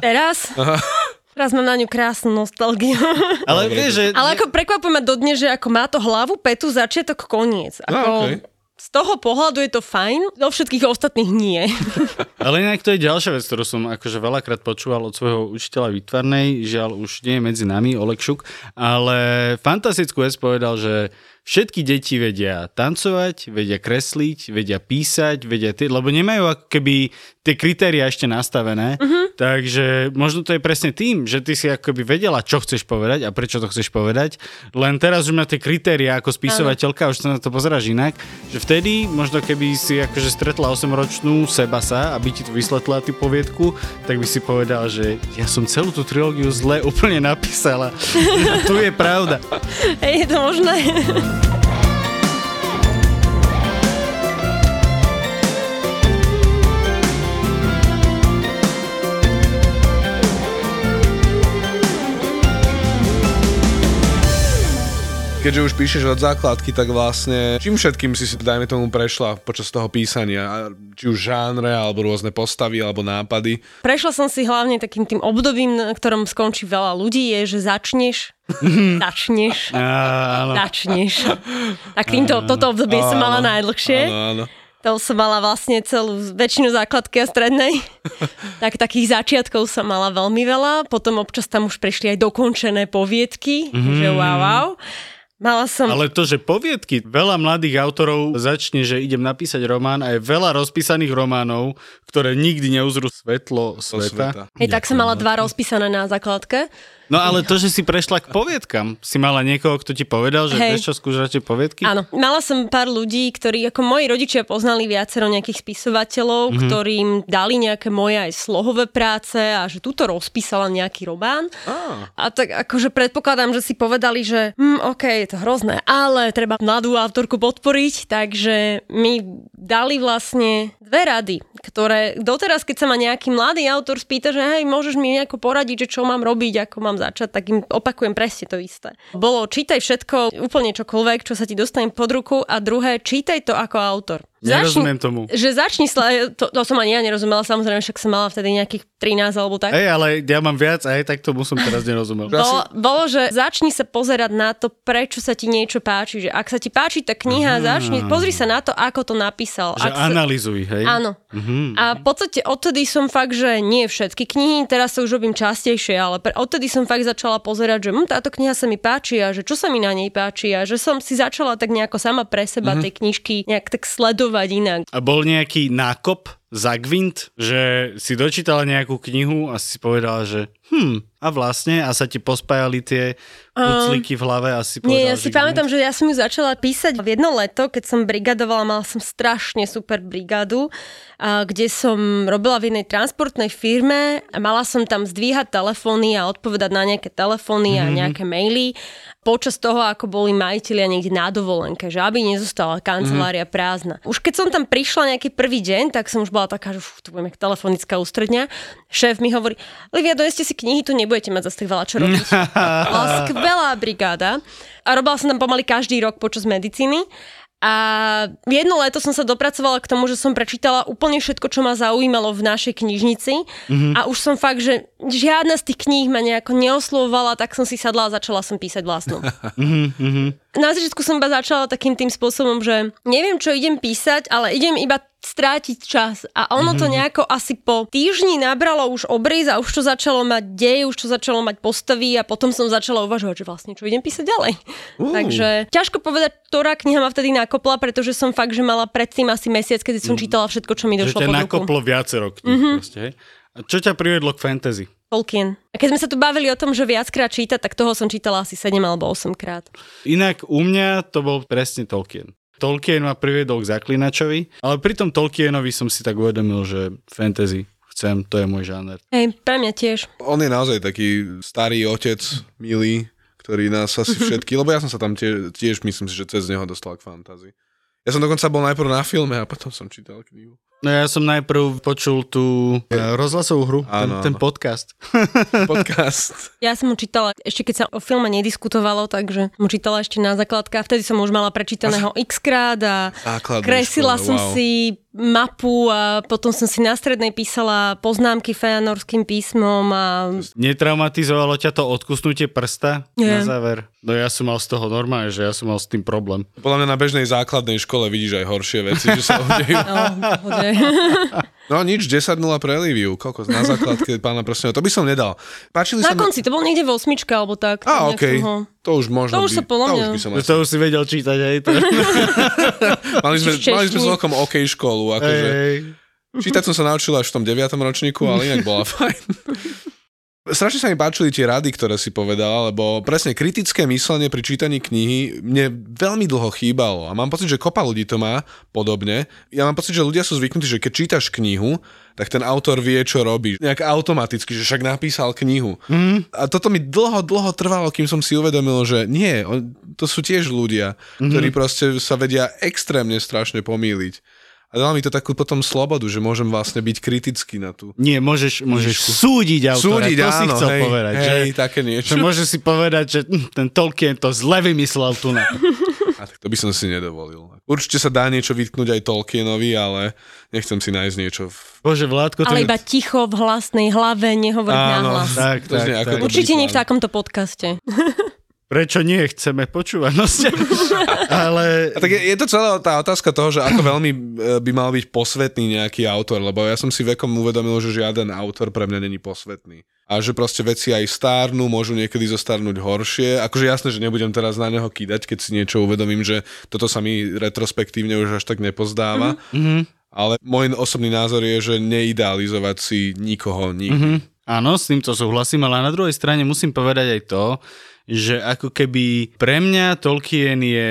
Teraz? Teraz mám na ňu krásnu nostalgiu. Ale vieš, že... Ale ako prekvapuje ma dodnes, že ako má to hlavu, petu, začiatok, koniec. Ako, No, okej. Z toho pohľadu je to fajn, do všetkých ostatných nie. [LAUGHS] Ale inak to je ďalšia vec, ktorú som akože veľakrát počúval od svojho učiteľa výtvarnej, žiaľ už nie je medzi nami, Olek Šuk, ale fantastickú vec povedal, že všetky deti vedia tancovať, vedia kresliť, vedia písať, vedia tie, lebo nemajú ako keby tie kritéria ešte nastavené, uh-huh. takže možno to je presne tým, že ty si ako keby vedela, čo chceš povedať a prečo to chceš povedať, len teraz už má tie kritéria ako spisovateľka, už sa na to pozeráš inak, že vtedy možno keby si akože stretla 8-ročnú seba sa, aby ti tu vysvetlila tú poviedku, tak by si povedal, že ja som celú tú trilógiu zle úplne napísala. A [LAUGHS] tu je pravda. Hej, je to možné. Thank you. Keďže už píšeš od základky, tak vlastne čím všetkým si si, dajme tomu, prešla počas toho písania? A Či už žánre, alebo rôzne postavy, alebo nápady? Prešla som si hlavne takým tým obdobím, na ktorom skončí veľa ľudí, je, že začneš, [LAUGHS] začneš, začneš. Tak týmto, toto obdobie som mala najdlhšie. Áno, áno. To som mala vlastne celú väčšinu základky a strednej. [LAUGHS] tak takých začiatkov som mala veľmi veľa. Potom občas tam už prišli aj dokončené poviedky. Mm. Že wow, wow. Mala som... Ale to, že poviedky, veľa mladých autorov začne, že idem napísať román a je veľa rozpísaných románov, ktoré nikdy neuzrú svetlo sveta. sveta. Hej, tak som mala dva rozpísané na základke. No ale to, že si prešla k poviedkam, si mala niekoho, kto ti povedal, že Hej. vieš čo, skúš radšej poviedky? Áno, mala som pár ľudí, ktorí, ako moji rodičia poznali viacero nejakých spisovateľov, mm-hmm. ktorým dali nejaké moje aj slohové práce a že túto rozpísala nejaký román. Á. A tak akože predpokladám, že si povedali, že hm, OK, je to hrozné, ale treba mladú autorku podporiť, takže mi dali vlastne dve rady, ktoré doteraz, keď sa ma nejaký mladý autor spýta, že hej, môžeš mi nejako poradiť, že čo mám robiť, ako mám začať, tak im opakujem presne to isté. Bolo čítaj všetko, úplne čokoľvek, čo sa ti dostane pod ruku a druhé, čítaj to ako autor. Nerozumiem tomu. Že začni, sla- to, to som ani ja nerozumela, samozrejme, však som mala vtedy nejakých 13 alebo tak. Hej, ale ja mám viac a aj tak tomu som teraz nerozumel. Bolo, bolo, že začni sa pozerať na to, prečo sa ti niečo páči. Že ak sa ti páči tá kniha, začni, pozri sa na to, ako to napísal. Že ak sa, analyzuj, hej? Áno. A v podstate odtedy som fakt, že nie všetky knihy, teraz sa už robím častejšie, ale pre, odtedy som fakt začala pozerať, že hm, táto kniha sa mi páči a že čo sa mi na nej páči a že som si začala tak nejako sama pre seba tie knižky nejak tak sledovať inak. A bol nejaký nákop za gvint, že si dočítala nejakú knihu a si povedala, že hm, a vlastne, a sa ti pospájali tie puclíky v hlave a si povedala, Nie, ja že si pamätám, že ja som ju začala písať v jedno leto, keď som brigadovala, mala som strašne super brigádu, a kde som robila v jednej transportnej firme a mala som tam zdvíhať telefóny a odpovedať na nejaké telefóny Mhm. a nejaké maily počas toho, ako boli majiteľia niekde na dovolenke, že aby nezostala kancelária Mhm. prázdna. Už keď som tam prišla nejaký prvý deň, tak som už bola taká, že fú, tu budeme telefonická ústredňa. Šéf mi hovorí, Livia, doneste si knihy, tu nebudete mať zase tak veľa čo robiť. [LAUGHS] Bola skvelá brigáda a robila som tam pomaly každý rok počas medicíny. A jedno leto som sa dopracovala k tomu, že som prečítala úplne všetko, čo ma zaujímalo v našej knižnici a už som fakt, že žiadna z tých kníh ma nejako neoslovovala, tak som si sadla a začala som písať vlastnú. [LAUGHS] Na začiatku som iba začala takým tým spôsobom, že neviem, čo idem písať, ale idem iba strátiť čas. A ono to nejako asi po týždni nabralo už obrys a už to začalo mať dej, už to začalo mať postavy a potom som začala uvažovať, že vlastne čo idem písať ďalej. Uh. Takže ťažko povedať, ktorá kniha ma vtedy nakopla, pretože som fakt, že mala predtým asi mesiac, kedy som čítala všetko, čo mi že došlo ťa pod ruku. nakoplo viacero kníh. Mm-hmm. Proste, hej? A čo ťa privedlo k fantasy? Tolkien. A keď sme sa tu bavili o tom, že viackrát čítať, tak toho som čítala asi 7 alebo 8 krát. Inak u mňa to bol presne Tolkien. Tolkien ma priviedol k zaklinačovi, ale pri tom Tolkienovi som si tak uvedomil, že fantasy chcem, to je môj žáner. Hej, pre mňa tiež. On je naozaj taký starý otec, milý, ktorý nás asi [LAUGHS] všetky, lebo ja som sa tam tiež, tiež myslím si, že cez neho dostal k fantázii. Ja som dokonca bol najprv na filme a potom som čítal knihu. No ja som najprv počul tú e, rozhlasovú hru, Áno, ten, ten podcast. [LAUGHS] Podcast. Ja som ho čítala ešte keď sa o filme nediskutovalo, takže ho čítala ešte na základka. Vtedy som už mala prečítaného x krát a Základnej kresila škole, som wow. si mapu a potom som si na strednej písala poznámky fejanorským písmom a Netraumatizovalo ťa to odkusnutie prsta na Nie. záver? No ja som mal z toho normálne, že ja som mal s tým problém. Podľa mňa na bežnej základnej škole vidíš aj horšie veci, že sa [LAUGHS] udejú. no. [LAUGHS] No nič, 10-0 pre Liviu. Koľko na základke [LAUGHS] pána prstenov. To by som nedal. Páčili Na sa konci, to bol niekde v osmičke alebo tak. Á, okej. ho- To už možno To už by... sa podľa to už by som To, asi... to už si vedel čítať aj to. [LAUGHS] Mali sme, mali sme celkom OK školu. Akože... Hej. Čítať som sa naučil až v tom 9. ročníku, ale inak bola [LAUGHS] fajn. Strašne sa mi páčili tie rady, ktoré si povedala, lebo presne kritické myslenie pri čítaní knihy mne veľmi dlho chýbalo a mám pocit, že kopa ľudí to má podobne. Ja mám pocit, že ľudia sú zvyknutí, že keď čítaš knihu, tak ten autor vie, čo robí. Nejak automaticky, že však napísal knihu. Mm. A toto mi dlho, dlho trvalo, kým som si uvedomil, že nie, to sú tiež ľudia, mm. ktorí proste sa vedia extrémne strašne pomýliť. A dalo mi to takú potom slobodu, že môžem vlastne byť kritický na tú Nie, môžeš, môžeš súdiť autora, Súdiť, to si áno, chcel hej, povedať. hej, že, také niečo. že môžeš si povedať, že hm, ten Tolkien to zle vymyslel tu na. A tak to by som si nedovolil. Určite sa dá niečo vytknúť aj Tolkienovi, ale nechcem si nájsť niečo v... Bože, Vládko, Ale iba ticho v hlasnej hlave, nehovoriť Áno, nahlas. Tak, To tak, tak. dobrý Určite nie v takomto podcaste. [LAUGHS] Prečo nie? Chceme počúvať. No ste... [LAUGHS] Ale... A tak je, je to celá tá otázka toho, že ako veľmi e, by mal byť posvetný nejaký autor, lebo ja som si vekom uvedomil, že žiaden autor pre mňa není posvetný. A že proste veci aj stárnu, môžu niekedy zostarnúť horšie. Akože jasné, že nebudem teraz na neho kýdať, keď si niečo uvedomím, že toto sa mi retrospektívne už až tak nepozdáva. Mm-hmm. Ale môj osobný názor je, že neidealizovať si nikoho nikdy. Mhm. Áno, s týmto súhlasím, ale na druhej strane musím povedať aj to, že ako keby pre mňa Tolkien je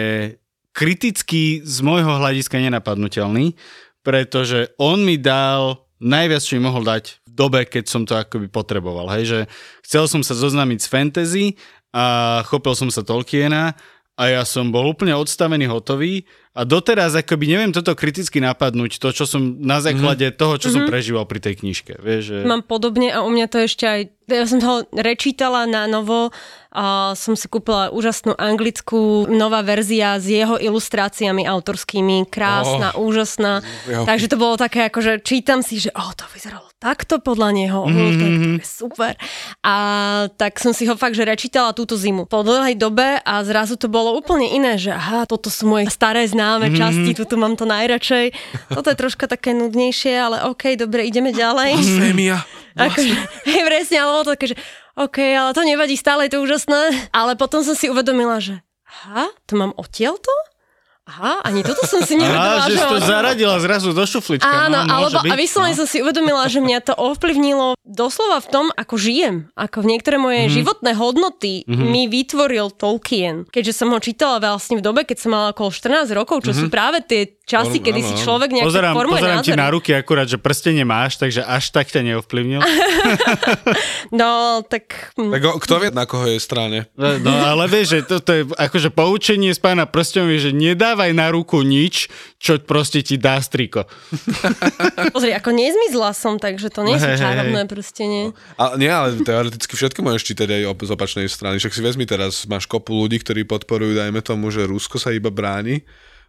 kriticky z môjho hľadiska nenapadnutelný, pretože on mi dal najviac, čo mi mohol dať v dobe, keď som to akoby potreboval. Hej, že chcel som sa zoznámiť s fantasy a chopil som sa Tolkiena a ja som bol úplne odstavený, hotový a doteraz akoby neviem toto kriticky napadnúť, to, čo som na základe mm-hmm. toho, čo mm-hmm. som prežíval pri tej knižke. Vieš, že... Mám podobne a u mňa to ešte aj... Ja som ho rečítala na novo a som si kúpila úžasnú anglickú nová verzia s jeho ilustráciami autorskými. Krásna, oh. úžasná. Jo. Takže to bolo také, ako že čítam si, že oh, to vyzeralo takto podľa neho. Mm-hmm. To, je- je super. A tak som si ho fakt, že rečítala túto zimu. Po dlhej dobe a zrazu to bolo úplne iné, že aha, toto sú moje staré známe mm-hmm. časti, tuto mám to najradšej. Toto je troška také nudnejšie, ale OK, dobre, ideme ďalej. Fémia. Akože, hej, presne, ale to také, že OK, ale to nevadí, stále je to úžasné. Ale potom som si uvedomila, že aha, to mám odtiaľto? Aha, ani toto som si Á, nevedomila. že si to zaradila zrazu do šuflička. Áno, no, alebo môže a byť, vyslovene no. som si uvedomila, že mňa to ovplyvnilo doslova v tom, ako žijem. Ako v niektoré moje Mhm. mm-hmm. životné hodnoty mm-hmm. mi vytvoril Tolkien. Keďže som ho čítala vlastne v dobe, keď som mala okolo 14 rokov, čo mm-hmm. sú práve tie časy, kedy si človek nejak Pozerám, formuje pozerám ti názory. na ruky akurát, že prstenie máš, takže až tak ťa neovplyvnil. [LAUGHS] No, tak... hm. Tak kto vie, na koho je strane? No ale vieš, že toto je akože poučenie z pána prstov je, že nedávaj na ruku nič, čo proste ti dá striko. [LAUGHS] Pozri, ako nezmizla som, takže to nie sú hej, čarovné hej. prstenie. A, nie, ale teoreticky všetko môžeš čítať aj z opačnej strany. Však si vezmi teraz, máš kopu ľudí, ktorí podporujú, dajme tomu, že Rusko sa iba bráni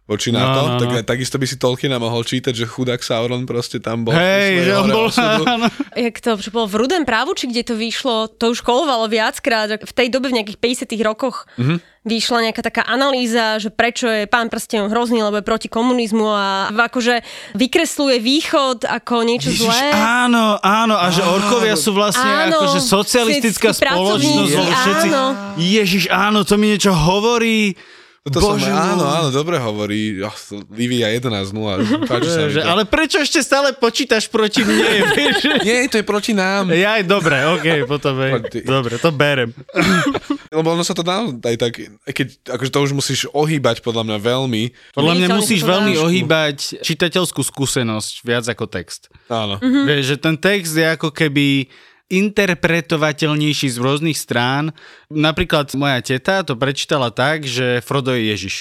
voči No, NATO, no, no. tak takisto by si Tolkiena mohol čítať, že chudák Sauron proste tam bol. Hej, že on bol... áno. [LAUGHS] Jak to, bolo v Rudém právu, či kde to vyšlo, to už kolovalo viackrát. V tej dobe v nejakých 50 rokoch Mhm. vyšla nejaká taká analýza, že prečo je pán prsten hrozný, lebo je proti komunizmu a akože vykresluje východ ako niečo Ježiš, zlé. áno, áno, a že orkovia sú vlastne Áno, akože socialistická spoločnosť, všetci... áno. Ježiš, áno, to mi niečo hovorí. Toto som, Bože áno, môj. áno, dobre hovorí. Oh, Livia 11-0. Páči sa mi Že, to. ale prečo ešte stále počítaš proti mne? [LAUGHS] vieš? Nie, to je proti nám. Ja aj dobre, ok, potom aj, dobre, to berem. [LAUGHS] Lebo ono sa to dá aj tak, keď akože to už musíš ohýbať podľa mňa veľmi. Podľa mňa musíš veľmi ohýbať čitateľskú skúsenosť viac ako text. Áno. Mm-hmm. Vieš, že ten text je ako keby interpretovateľnejší z rôznych strán. Napríklad moja teta to prečítala tak, že Frodo je Ježiš.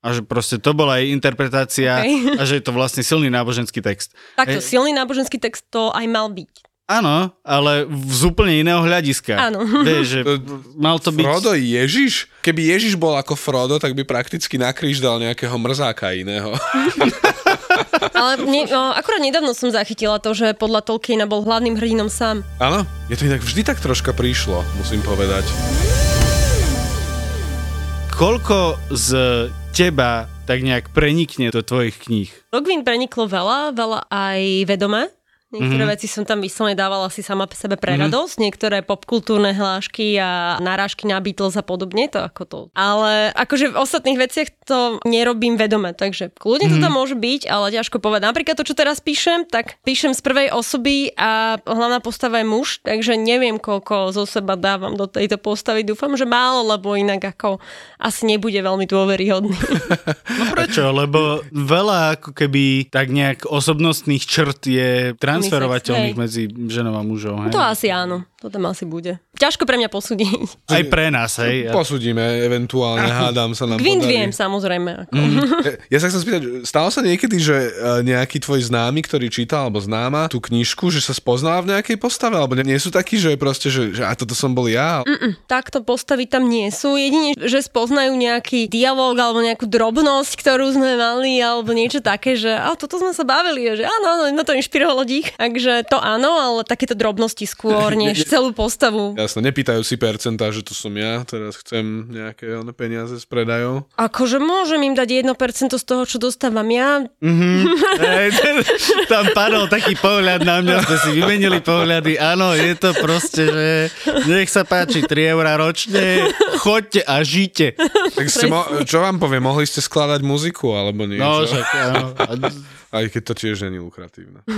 A že proste to bola jej interpretácia Okay. [LAUGHS] a že je to vlastne silný náboženský text. Takto, Hej. silný náboženský text to aj mal byť. Áno, ale v- z úplne iného hľadiska. Áno. [LAUGHS] Vieš, že mal to byť... Frodo Ježiš? Keby Ježiš bol ako Frodo, tak by prakticky na kríž dal nejakého mrzáka iného. [LAUGHS] Ale ne, no, akurát nedávno som zachytila to, že podľa Tolkiena bol hlavným hrdinom sám. Áno, je to inak vždy tak troška prišlo, musím povedať. Koľko z teba tak nejak prenikne do tvojich kníh? Rogvin preniklo veľa, veľa aj vedome. Niektoré Mhm. mm-hmm. veci som tam vyslovene dávala si sama sebe pre radosť, niektoré popkultúrne hlášky a narážky na Beatles a podobne, to ako to. Ale akože v ostatných veciach to nerobím vedome, takže kľudne Mhm. to tam môže byť, ale ťažko povedať. Napríklad to, čo teraz píšem, tak píšem z prvej osoby a hlavná postava je muž, takže neviem, koľko zo seba dávam do tejto postavy. Dúfam, že málo, lebo inak ako asi nebude veľmi dôveryhodný. [LAUGHS] No prečo? Lebo veľa ako keby tak nejak osobnostných črt je transferovateľných Hej. medzi ženou a mužom. Hej? to asi áno, to tam asi bude. Ťažko pre mňa posúdiť. Aj pre nás, hej. Posudíme, eventuálne, [LAUGHS] hádam sa nám Gwent podarí. viem, samozrejme. Ako. Mhm. Ja sa chcem spýtať, stalo sa niekedy, že e, nejaký tvoj známy, ktorý čítal, alebo známa tú knižku, že sa spoznala v nejakej postave, alebo nie, nie sú takí, že proste, že, že a toto som bol ja? Mm, Takto postavy tam nie sú. Jedine, že spoznajú nejaký dialog alebo nejakú drobnosť, ktorú sme mali, alebo niečo také, že a toto sme sa bavili, že áno, áno, na to inšpirovalo dích. Takže to áno, ale takéto drobnosti skôr, [LAUGHS] než celú postavu. Jasne, nepýtajú si percentá, že to som ja, teraz chcem nejaké one peniaze z predajov. Akože môžem im dať 1% z toho, čo dostávam ja. [LAUGHS] Hej, ten- tam padol taký pohľad na mňa, sme si vymenili pohľady. Áno, je to proste, že nech sa páči 3 eurá ročne, choďte a žite. Tak ste mo- čo vám poviem, mohli ste skladať muziku, alebo niečo? No, však áno. Aj keď to tiež není lukratívne. [LAUGHS]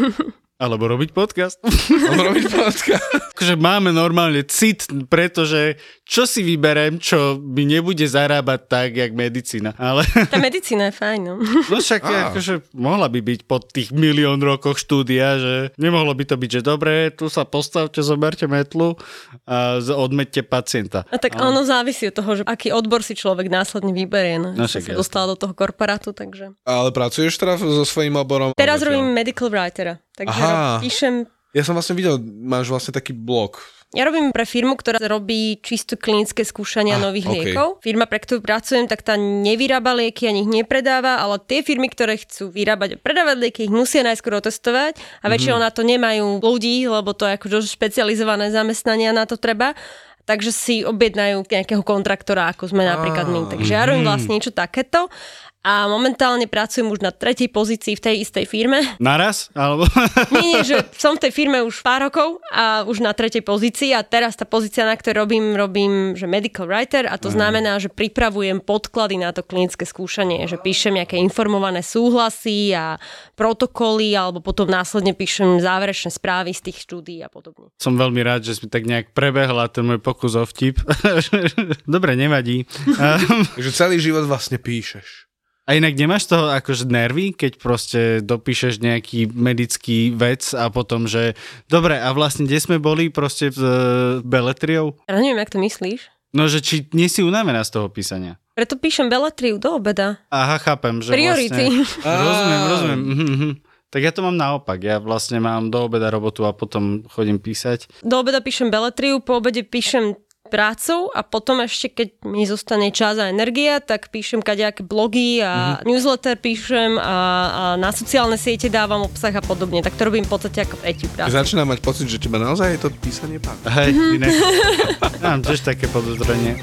Alebo robiť podcast. Mám robiť podcast. [LAUGHS] Akože máme normálne cit, pretože čo si vyberem, čo mi nebude zarábať tak, jak medicína. Ale Tá medicína je fajn, no. [LAUGHS] no však Á. akože mohla by byť po tých milión rokoch štúdia, že nemohlo by to byť, že dobre, tu sa postavte, zoberte metlu a odmete pacienta. A tak ono závisí od toho, že aký odbor si človek následne vyberie. No. No však sa jasne. dostala do toho korporátu, takže... Ale pracuješ teraz so svojím oborom? Teraz robím medical writera, takže Aha. píšem Ja som vlastne videl, máš vlastne taký blog. Ja robím pre firmu, ktorá robí čisto klinické skúšania Ah, nových ok. liekov. Firma, pre ktorú pracujem, tak tá nevyrába lieky ani ich nepredáva, ale tie firmy, ktoré chcú vyrábať a predávať lieky, ich musia najskôr otestovať a väčšinou na to nemajú ľudí, lebo to je ako dosť špecializované zamestnania na to treba. Takže si objednajú nejakého kontraktora, ako sme napríklad my. Takže ja robím vlastne niečo takéto. A momentálne pracujem už na tretej pozícii v tej istej firme. Naraz? Alebo... [LAUGHS] Nie, nie, že som v tej firme už pár rokov a už na tretej pozícii a teraz tá pozícia, na ktorej robím, robím, že medical writer a to znamená, že pripravujem podklady na to klinické skúšanie, že píšem nejaké informované súhlasy a protokoly alebo potom následne píšem záverečné správy z tých štúdií a podobne. Som veľmi rád, že si tak nejak prebehla ten môj pokus o vtip. [LAUGHS] Dobre, nevadí. [LAUGHS] Takže celý život vlastne píšeš. A inak nemáš toho akože nervy, keď proste dopíšeš nejaký medický vec a potom, že dobre, a vlastne kde sme boli proste v Beletriou? Ja neviem, jak to myslíš. No, že či nie si unavená z toho písania? Preto píšem beletriu do obeda. Aha, chápem, že Priority. vlastne... [LAUGHS] Rozumiem, rozumiem. Mhm, mhm. Tak ja to mám naopak. Ja vlastne mám do obeda robotu a potom chodím písať. Do obeda píšem beletriu, po obede píšem prácu a potom ešte, keď mi zostane čas a energia, tak píšem kadejaké blogy a mm-hmm. newsletter píšem a, a na sociálne siete dávam obsah a podobne. Tak to robím v podstate ako tretiu prácu. Začínam mať pocit, že teba naozaj je to písanie pána. Hej, inak. [LAUGHS] Mám tiež také podozrenie.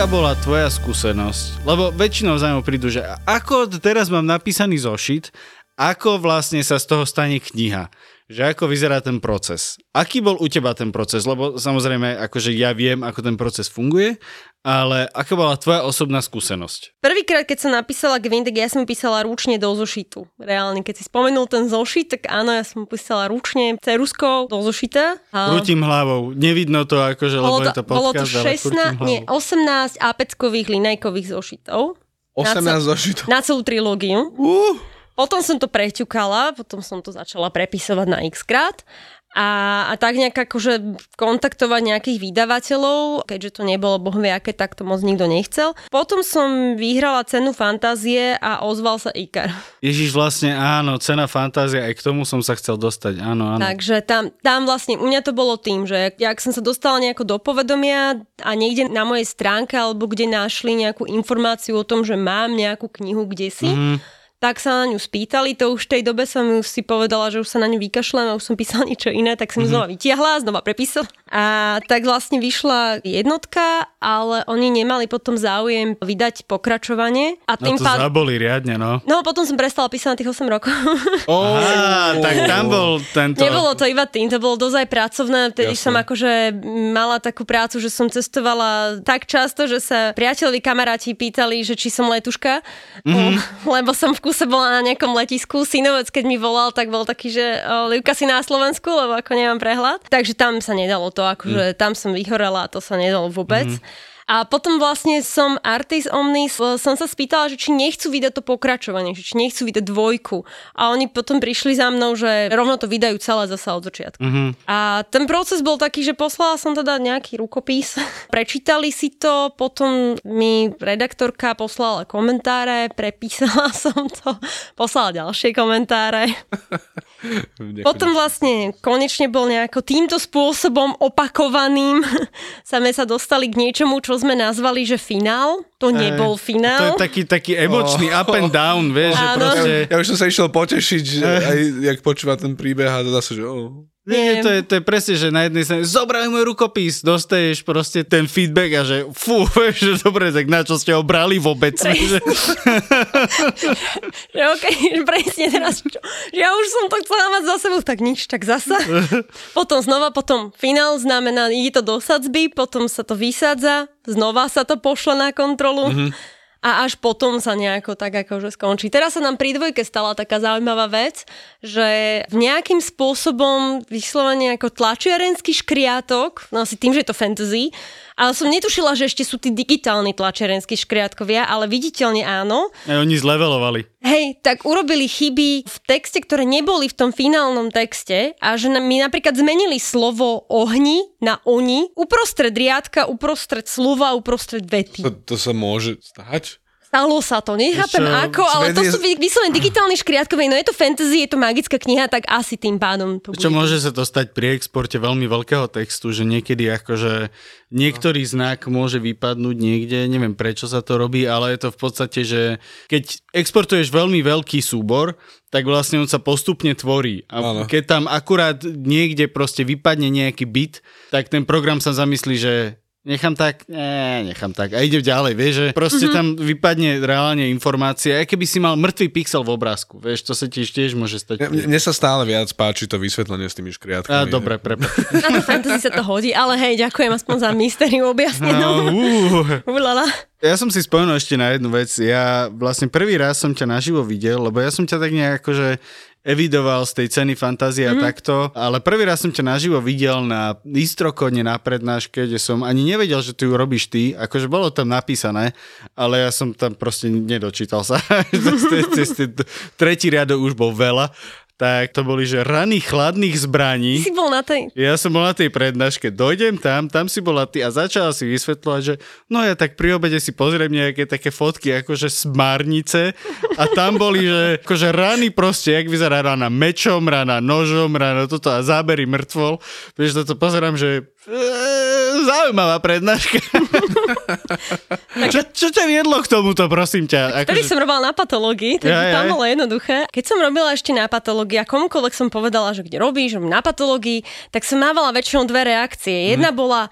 Aká bola tvoja skúsenosť? Lebo väčšinou za mňa prídu, že ako teraz mám napísaný zošit, ako vlastne sa z toho stane kniha že ako vyzerá ten proces. Aký bol u teba ten proces? Lebo samozrejme, akože ja viem, ako ten proces funguje, ale aká bola tvoja osobná skúsenosť? Prvýkrát, keď som napísala Gwyn, tak ja som písala ručne do zošitu. Reálne, keď si spomenul ten zošit, tak áno, ja som písala ručne ceruskou do zošita. A... Krútim hlavou. Nevidno to akože, lebo bolo to, je to podcast, bolo to 16, nie, 18 apeckových linajkových zošitov. 18 na, zošitov. Na celú trilógiu. Uh. Potom som to preťukala, potom som to začala prepisovať na x krát a, a tak nejak akože kontaktovať nejakých vydavateľov, keďže to nebolo boh vie aké, tak to moc nikto nechcel. Potom som vyhrala cenu fantázie a ozval sa Ikar. Ježiš, vlastne áno, cena fantázie, aj k tomu som sa chcel dostať, áno, áno. Takže tam, tam vlastne u mňa to bolo tým, že ak som sa dostala nejako do povedomia a niekde na mojej stránke alebo kde našli nejakú informáciu o tom, že mám nejakú knihu kde si, mm-hmm tak sa na ňu spýtali, to už v tej dobe som už si povedala, že už sa na ňu vykašľam a už som písala [LAUGHS] niečo iné, tak som mm-hmm. znova vytiahla, znova prepísala. A tak vlastne vyšla jednotka, ale oni nemali potom záujem vydať pokračovanie. A no tým no to pád... zaboli riadne, no. No potom som prestala písať na tých 8 rokov. [LAUGHS] Oh, Aha, tak tam bol tento... Nebolo to iba tým, to bolo dosť pracovné, vtedy Jasne. som akože mala takú prácu, že som cestovala tak často, že sa priateľovi kamaráti pýtali, že či som letuška, mm-hmm. [LAUGHS] lebo som v kuse bola na nejakom letisku. Synovec, keď mi volal, tak bol taký, že Livka si na Slovensku, lebo ako nemám prehľad. Takže tam sa nedalo to, akože mm. tam som vyhorela a to sa nedalo vôbec. Mm. A potom vlastne som Artis Omnis, som sa spýtala, že či nechcú vydať to pokračovanie, že či nechcú vydať dvojku. A oni potom prišli za mnou, že rovno to vydajú celé zasa od začiatku. Mm-hmm. A ten proces bol taký, že poslala som teda nejaký rukopis, [LAUGHS] prečítali si to, potom mi redaktorka poslala komentáre, prepísala [LAUGHS] som to, poslala ďalšie komentáre. [LAUGHS] Potom vlastne konečne bol nejako týmto spôsobom opakovaným sa sme sa dostali k niečomu, čo sme nazvali, že finál. To nebol finál. To je taký, taký emočný oh. up and down, vieš, že proste... Ja, ja už som sa išiel potešiť, že aj jak počúva ten príbeh a to zase, že oh. Nie, to je, to je presne, že na jednej strane zobraj môj rukopis, dostaješ proste ten feedback a že fú, [LAUGHS] že dobre, tak na čo ste ho brali vôbec? že, [LAUGHS] [LAUGHS] že okay, presne teraz, čo, že ja už som to chcela mať za sebou, tak nič, tak zasa. Potom znova, potom finál znamená, ide to do sadzby, potom sa to vysádza, znova sa to pošle na kontrolu. Mm-hmm a až potom sa nejako tak akože skončí. Teraz sa nám pri dvojke stala taká zaujímavá vec, že v nejakým spôsobom vyslovene ako tlačiarenský škriatok, no asi tým, že je to fantasy, ale som netušila, že ešte sú tí digitálni tlačerenskí škriatkovia, ale viditeľne áno. A oni zlevelovali. Hej, tak urobili chyby v texte, ktoré neboli v tom finálnom texte a že mi napríklad zmenili slovo ohni na oni uprostred riadka, uprostred slova, uprostred vety. To, to sa môže stať? Stalo sa to, nechápem Čo, ako, ale to sú vyslovene digitálne škriatkové, no je to fantasy, je to magická kniha, tak asi tým pádom to Čo bude. môže sa to stať pri exporte veľmi veľkého textu, že niekedy akože niektorý znak môže vypadnúť niekde, neviem prečo sa to robí, ale je to v podstate, že keď exportuješ veľmi veľký súbor, tak vlastne on sa postupne tvorí. A ano. keď tam akurát niekde proste vypadne nejaký bit, tak ten program sa zamyslí, že Nechám tak? Nie, nechám tak. A ide ďalej, vieš, že proste mm-hmm. tam vypadne reálne informácia, aj keby si mal mŕtvý pixel v obrázku, vieš, to sa tiež tiež môže stať. Mne, mne sa stále viac páči to vysvetlenie s tými škriatkami. A, dobre, prepa. [LAUGHS] Na to fantasy sa to hodí, ale hej, ďakujem aspoň za mystériu objasnenú. No, uh. Ja som si spomenul ešte na jednu vec. Ja vlastne prvý raz som ťa naživo videl, lebo ja som ťa tak nejak akože evidoval z tej ceny fantázia mm. takto, ale prvý raz som ťa naživo videl na Istrokone na prednáške, kde som ani nevedel, že ty ju robíš ty, akože bolo tam napísané, ale ja som tam proste nedočítal sa. [LAUGHS] Tretí riadok už bol veľa tak to boli, že rany chladných zbraní. Si bol na tej? Ja som bol na tej prednáške. Dojdem tam, tam si bola ty a začala si vysvetľovať, že no ja tak pri obede si pozriem nejaké také fotky, akože smárnice a tam boli, že akože rany proste, jak vyzerá rana mečom, rana nožom, rana toto a zábery mŕtvol. Vieš, toto pozerám, že zaujímavá prednáška. [LAUGHS] čo, čo ťa viedlo k tomuto, prosím ťa? Vtedy som robila na patológii, takže ja, tam ja. bolo jednoduché. Keď som robila ešte na patológii a komukoľvek som povedala, že kde robíš, robím na patológii, tak som mávala väčšinou dve reakcie. Jedna mm. bola,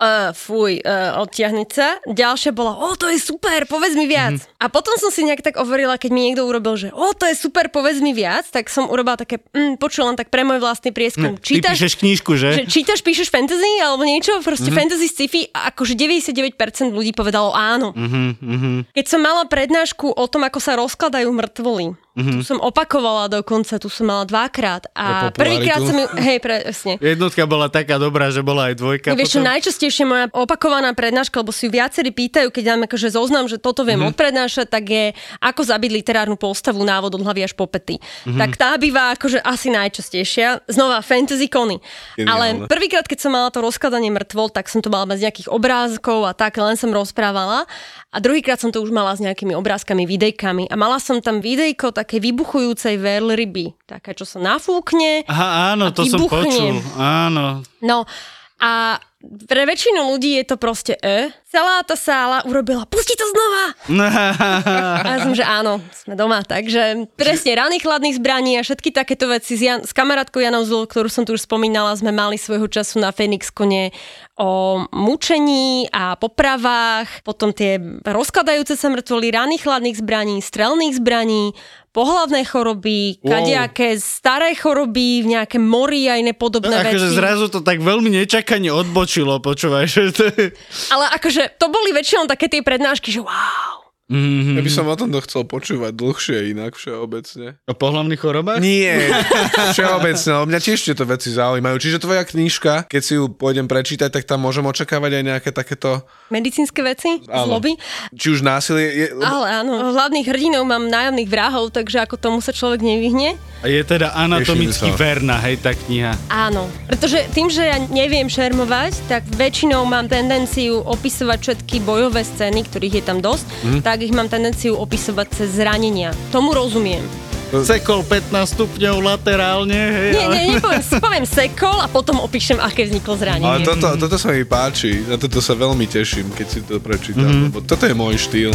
uh, fuj, uh, odtiahnuť sa. Ďalšia bola, o, to je super, povedz mi viac. Mhm. Mm-hmm. A potom som si nejak tak overila, keď mi niekto urobil, že o, to je super, povedz mi viac, tak som urobila také, mm, počula len tak pre môj vlastný prieskum. Ty píšeš knižku, že? že čítaš, píšeš fantasy alebo niečo, proste mm-hmm. fantasy sci-fi a akože 99% ľudí povedalo áno. Mhm, Keď som mala prednášku o tom, ako sa rozkladajú mŕtvoly, mm-hmm. tu som opakovala dokonca, tu som mala dvakrát a prvýkrát som ju, hej, presne. Jednotka bola taká dobrá, že bola aj dvojka. Vieš čo, potom. najčastejšie moja opakovaná prednáška, lebo si ju viacerí pýtajú, keď dám akože zoznam, že toto viem mm-hmm. odprednášať, tak je ako zabiť literárnu postavu návod od hlavy až po pety. Mm-hmm. Tak tá býva akože asi najčastejšia. Znova fantasy kony. Geniálne. Ale prvýkrát, keď som mala to rozkladanie mŕtvol, tak som to mala bez nejakých obrázkov a tak, len som rozprávala. A druhýkrát som to už mala s nejakými obrázkami, videjkami. A mala som tam videjko také vybuchujúcej veľryby. Taká, čo sa nafúkne. Aha, áno, a to som vybuchne. počul. Áno. No a pre väčšinu ľudí je to proste e. Celá tá sála urobila, pusti to znova! [LAUGHS] A ja som, že áno, sme doma. Takže presne raných chladných zbraní a všetky takéto veci s, Jan, s kamarátkou Janou Zul, ktorú som tu už spomínala, sme mali svojho času na Fenix kone o mučení a popravách, potom tie rozkladajúce sa mŕtvoly raných chladných zbraní, strelných zbraní, pohlavné choroby, Wow. kadejaké staré choroby, v nejaké mori a iné podobné Akože veci. zrazu to tak veľmi nečakane odbočilo, počúvaj. Že to. Ale akože to boli väčšinou také tie prednášky, že wow. Mhm. Ja by som o tomto chcel počúvať dlhšie inak všeobecne. O pohľavných chorobách? Nie, všeobecne, mňa tiež tieto veci zaujímajú. Čiže tvoja knižka, keď si ju pôjdem prečítať, tak tam môžem očakávať aj nejaké takéto, Medicínske veci, Áno. zloby. či už násilie, je, Ale áno, hlavných hrdinov mám nájomných vrahov, takže ako tomu sa človek nevyhne. A je teda anatomicky verná, hej, tá kniha. Áno, pretože tým, že ja neviem šermovať, tak väčšinou mám tendenciu opisovať všetky bojové scény, ktorých je tam dosť, mm. tak ich mám tendenciu opisovať cez zranenia. Tomu rozumiem. Sekol 15 stupňov laterálne, hej. Nie, ale- nie, nepoviem, poviem sekol a potom opíšem, aké vzniklo ale zranenie. toto, toto sa mi páči, na toto sa veľmi teším, keď si to prečítam, mm-hmm. lebo toto je môj štýl.